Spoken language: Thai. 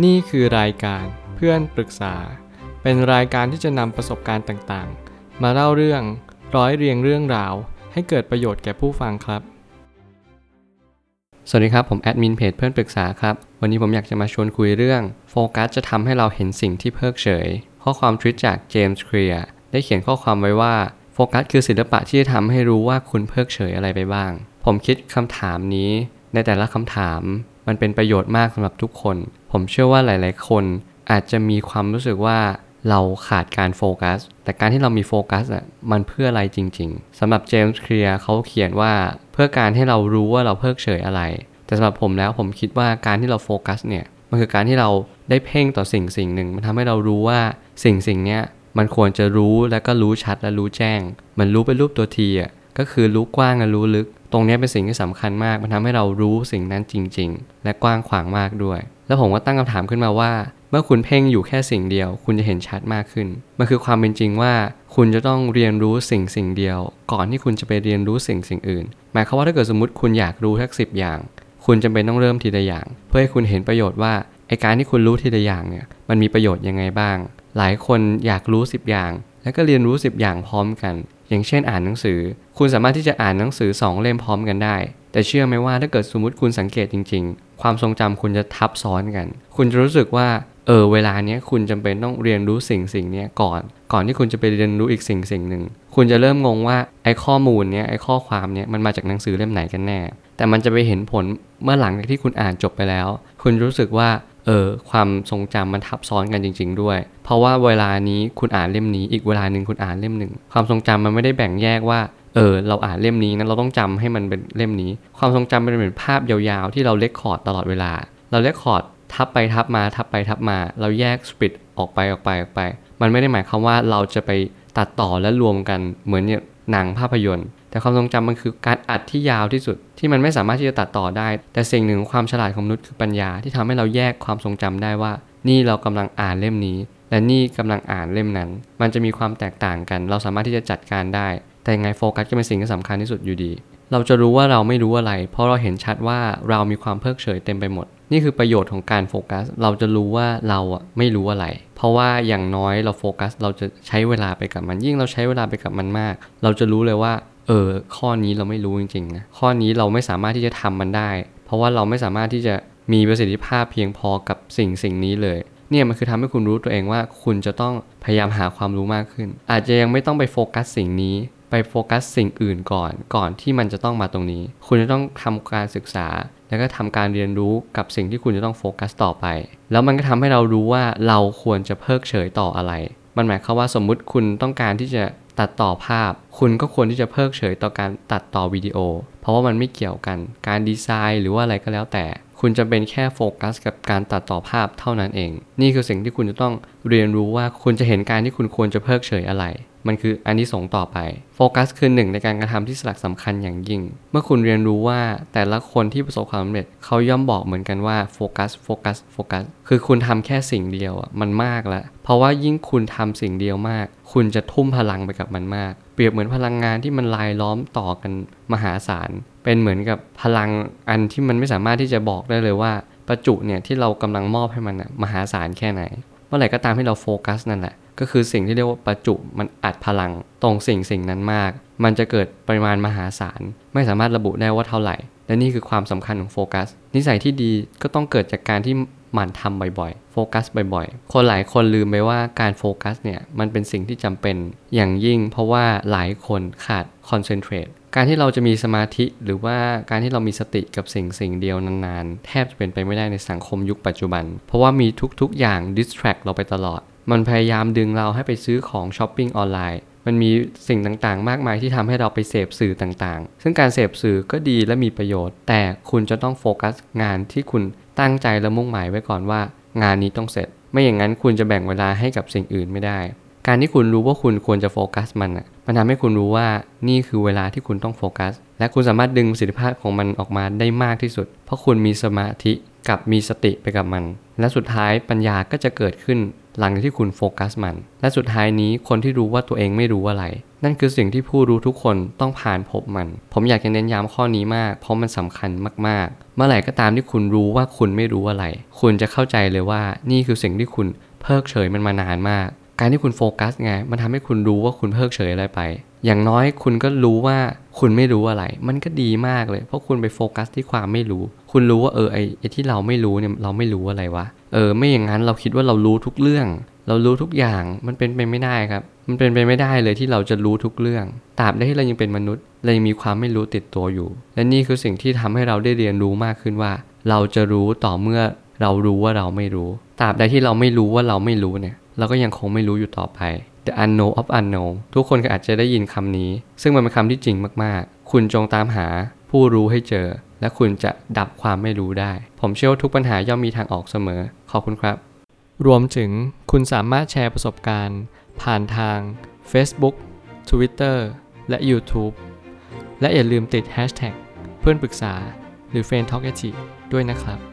นี่คือรายการเพื่อนปรึกษา เป็นรายการที่จะนำประสบการณ์ต่างๆ มาเล่าเรื่องร้อยเรียงเรื่องราว ให้เกิดประโยชน์แก่ผู้ฟังครับ สวัสดีครับ ผมแอดมินเพจเพื่อนปรึกษาครับ วันนี้ผมอยากจะมาชวนคุยเรื่อง โฟกัสจะทำให้เราเห็นสิ่งที่เพิกเฉย ข้อความทวิตจากเจมส์เคลียร์ได้เขียนข้อความไว้ว่าโฟกัสคือศิลปะที่จะทำให้รู้ว่าคุณเพิกเฉยอะไรไปบ้าง ผมคิดคำถามนี้ในแต่ละคำถาม มันเป็นประโยชน์มากสำหรับทุกคน ผมเชื่อว่าหลาย ๆ คนอาจจะมีความรู้สึกว่าเราขาดการโฟกัส แต่การที่เรามีโฟกัสอะมันเพื่ออะไรจริง ๆสำหรับเจมส์เคลียร์เขาเขียนว่าเพื่อการให้เรารู้ว่าเราเพิกเฉยอะไร แต่สำหรับผมแล้วผมคิดว่าการที่เราโฟกัสเนี่ยมันคือการที่เราได้เพ่งต่อสิ่งสิ่งหนึ่ง มันทำให้เรารู้ว่าสิ่งสิ่งเนี้ยมันควรจะรู้แล้วก็รู้ชัดและรู้แจ้ง มันรู้เป็นรูปตัวทีอะก็คือรู้กว้างและรู้ลึก ตรงนี้เป็นสิ่งที่สำคัญมาก มันทำให้เรารู้สิ่งนั้นจริง ๆ และกว้างขวางมากด้วย แล้วผมก็ตั้งคำถามขึ้นมาว่า เมื่อคุณเพ่งอยู่แค่สิ่งเดียว คุณจะเห็นชัดมากขึ้น มันคือความเป็นจริงว่า คุณจะต้องเรียนรู้สิ่งสิ่งเดียว ก่อนที่คุณจะไปเรียนรู้สิ่งสิ่งอื่น หมายความว่าถ้าเกิดสมมติคุณอยากรู้ทักสิบอย่าง คุณจำเป็นต้องเริ่มทีละอย่าง เพื่อให้คุณเห็นประโยชน์ว่าไอการที่คุณรู้ทีละอย่างเนี่ย มันมีประโยชน์ยังไงบ้าง หลายคนอยากรู้ 10 อย่าง แล้วก็เรียนรู้ 10 อย่างพร้อมกัน อย่างเช่นอ่านหนังสือ คุณสามารถที่จะอ่านหนังสือ 2 เล่มพร้อมกันได้ แต่เชื่อไหมว่าถ้าเกิดสมมติคุณสังเกตจริง ๆ ความทรงจำคุณจะทับซ้อนกัน คุณจะรู้สึกว่าเออเวลาเนี้ยคุณจำเป็นต้องเรียนรู้สิ่งสิ่งนี้ก่อน ก่อนที่คุณจะไปเรียนรู้อีกสิ่งสิ่งหนึ่ง คุณจะเริ่มงงว่าไอ้ข้อมูลเนี้ยไอ้ข้อความเนี้ยมันมาจากหนังสือเล่มไหนกันแน่ แต่มันจะไปเห็นผลเมื่อหลังจากที่คุณอ่านจบไปแล้ว คุณรู้สึกว่า เออความทรงจำมันทับซ้อนกันจริง ๆ ด้วย เพราะว่าเวลานี้คุณอ่านเล่มนี้ อีกเวลาหนึ่งคุณอ่านเล่มหนึ่งความทรงจำมันไม่ได้แบ่งแยกว่าเออเราอ่านเล่มนี้นั้นเราต้องจำให้มันเป็นเล่มนี้ ความทรงจำมันเป็นภาพยาวๆ ที่เรา record ตลอดเวลา เรา record ทับไปทับมาทับไปทับมา เราแยก split ออกไปออกไปออกไป มันไม่ได้หมายความว่าเราจะไปตัดต่อและรวมกันเหมือนเนี่ยหนังภาพยนตร์ แต่ความทรงจำมันคือการอัดที่ยาวที่สุด ที่มันไม่สามารถที่จะตัดต่อได้ แต่สิ่งหนึ่งของความฉลาดของมนุษย์คือปัญญาที่ทำให้เราแยกความทรงจำได้ว่า นี่เรากำลังอ่านเล่มนี้ และนี่กำลังอ่านเล่มนั้น มันจะมีความแตกต่างกัน เราสามารถที่จะจัดการได้ แต่ยังไงโฟกัสก็เป็นสิ่งที่สำคัญที่สุดอยู่ดี เราจะรู้ว่าเราไม่รู้อะไร เพราะเราเห็นชัดว่าเรามีความเพิกเฉยเต็มไปหมด นี่คือประโยชน์ของการโฟกัส เราจะรู้ว่าเราอะไม่รู้อะไรเพราะว่าอย่างน้อยเราโฟกัสเราจะใช้เวลาไปกับมันยิ่งเราใช้เวลาไปกับมันมาก เราจะรู้เลยว่า เออข้อนี้เราไม่รู้จริงๆนะข้อนี้เราไม่สามารถที่จะทำมันได้ เพราะว่าเราไม่สามารถที่จะมีประสิทธิภาพเพียงพอกับสิ่งสิ่งนี้เลยเนี่ยมันคือทำให้คุณรู้ตัวเองว่าคุณจะต้องพยายามหาความรู้มากขึ้น อาจจะยังไม่ต้องไปโฟกัสสิ่งนี้ ไปโฟกัสสิ่งอื่นก่อน ก่อนที่มันจะต้องมาตรงนี้ คุณจะต้องทำการศึกษา แล้วก็ทำการเรียนรู้กับสิ่งที่คุณจะต้องโฟกัสต่อไป แล้วมันก็ทำให้เรารู้ว่าเราควรจะเพิกเฉยต่ออะไร มันหมายความว่าสมมุติคุณต้องการที่จะ ตัดต่อภาพ คุณก็ควรที่จะเพิกเฉยต่อการตัดต่อวิดีโอ เพราะว่ามันไม่เกี่ยวกัน การดีไซน์หรือว่าอะไรก็แล้วแต่ คุณจะเป็นแค่โฟกัสกับการตัดต่อภาพเท่านั้นเอง นี่คือสิ่งที่คุณจะต้องเรียนรู้ว่าคุณจะเห็นการที่คุณควรจะเพิกเฉยอะไร มันคืออันที่ส่งต่อไป โฟกัสคือหนึ่งในการกระทำที่สลักสำคัญอย่างยิ่ง เมื่อคุณเรียนรู้ว่าแต่ละคนที่ประสบความสำเร็จเขาย่อมบอกเหมือนกันว่า focus focus focus คือคุณทำแค่สิ่งเดียวอะมันมากแล้วเพราะว่ายิ่งคุณทำสิ่งเดียวมาก คุณจะทุ่มพลังไปกับมันมาก เปรียบเหมือนพลังงานที่มันรายล้อมต่อกันมหาศาลเป็นเหมือนกับพลังอันที่มันไม่สามารถที่จะบอกได้เลยว่าประจุเนี่ยที่เรากำลังมอบให้มันอะมหาศาลแค่ไหนเมื่อไหร่ก็ตามที่เราโฟกัสนั่นแหละ ก็คือสิ่งที่เรียกว่าประจุมันอัดพลังตรงสิ่งสิ่งนั้นมาก มันจะเกิดปริมาณมหาศาล ไม่สามารถระบุได้ว่าเท่าไหร่ และนี่คือความสำคัญของโฟกัส นิสัยที่ดีก็ต้องเกิดจากการที่หมั่นทำบ่อยๆ โฟกัสบ่อยๆ คนหลายคนลืมไปว่าการโฟกัสเนี่ยมันเป็นสิ่งที่จำเป็นอย่างยิ่ง เพราะว่าหลายคนขาด concentrate การที่เราจะมีสมาธิหรือว่าการที่เรามีสติกับสิ่งสิ่งเดียวนานๆ แทบจะเป็นไปไม่ได้ในสังคมยุคปัจจุบัน เพราะว่ามีทุกๆอย่าง distract เราไปตลอด มันพยายามดึงเราให้ไปซื้อของ shopping online มันมีสิ่งต่างๆ มากมายที่ทำให้เราไปเสพสื่อต่างๆ ซึ่งการเสพสื่อก็ดีและมีประโยชน์ แต่คุณจะต้องโฟกัสงานที่คุณตั้งใจและมุ่งหมายไว้ก่อนว่า งานนี้ต้องเสร็จ ไม่อย่างนั้นคุณจะแบ่งเวลาให้กับสิ่งอื่นไม่ได้ การที่คุณรู้ว่าคุณควรจะโฟกัสมันอะ มันทำให้คุณรู้ว่านี่คือเวลาที่คุณต้องโฟกัส และคุณสามารถดึงประสิทธิภาพของมันออกมาได้มากที่สุด เพราะคุณมีสมาธิกับมีสติไปกับมัน และสุดท้ายปัญญาก็จะเกิดขึ้น หลังจากที่คุณโฟกัสมัน และสุดท้ายนี้คนที่รู้ว่าตัวเองไม่รู้อะไร นั่นคือสิ่งที่ผู้รู้ทุกคนต้องผ่านพบมัน ผมอยากจะเน้นย้ำข้อนี้มาก เพราะมันสำคัญมากๆ เมื่อไหร่ก็ตามที่คุณรู้ว่าคุณไม่รู้อะไร คุณจะเข้าใจเลยว่านี่คือสิ่งที่คุณเพิกเฉยมันมานานมาก การที่คุณโฟกัสไง มันทำให้คุณรู้ว่าคุณเพิกเฉยอะไรไป อย่างน้อยคุณก็รู้ว่าคุณไม่รู้อะไร มันก็ดีมากเลย เพราะคุณไปโฟกัสที่ความไม่รู้ คุณรู้ว่าเออไอที่เราไม่รู้เนี่ยเราไม่รู้อะไรวะ เออ ไม่อย่างนั้นเราคิดว่าเรารู้ทุกเรื่อง เรารู้ทุกอย่าง มันเป็นไปไม่ได้ครับ มันเป็นไปไม่ได้เลยที่เราจะรู้ทุกเรื่องตราบใดที่เรายังเป็นมนุษย์ เรายังมีความไม่รู้ติดตัวอยู่ และนี่คือสิ่งที่ทำให้เราได้เรียนรู้มากขึ้นว่า เราจะรู้ต่อเมื่อเรารู้ว่าเราไม่รู้ตราบใดที่เราไม่รู้ว่าเราไม่รู้เนี่ย เราก็ยังคงไม่รู้อยู่ต่อไป The unknown of unknown ทุกคนก็อาจจะได้ยินคำนี้ ซึ่งมันเป็นคำที่จริงมากๆ คุณจงตามหาผู้รู้ให้เจอ และคุณจะดับความไม่รู้ได้ ผมเชื่อว่าทุกปัญหาย่อมมีทางออกเสมอ ขอบคุณครับ รวมถึงคุณสามารถแชร์ประสบการณ์ ผ่านทาง Facebook Twitter และ YouTube และอย่าลืมติด Hashtag เพื่อนปรึกษาหรือ f r ร e n d Talk ด้วยนะครับ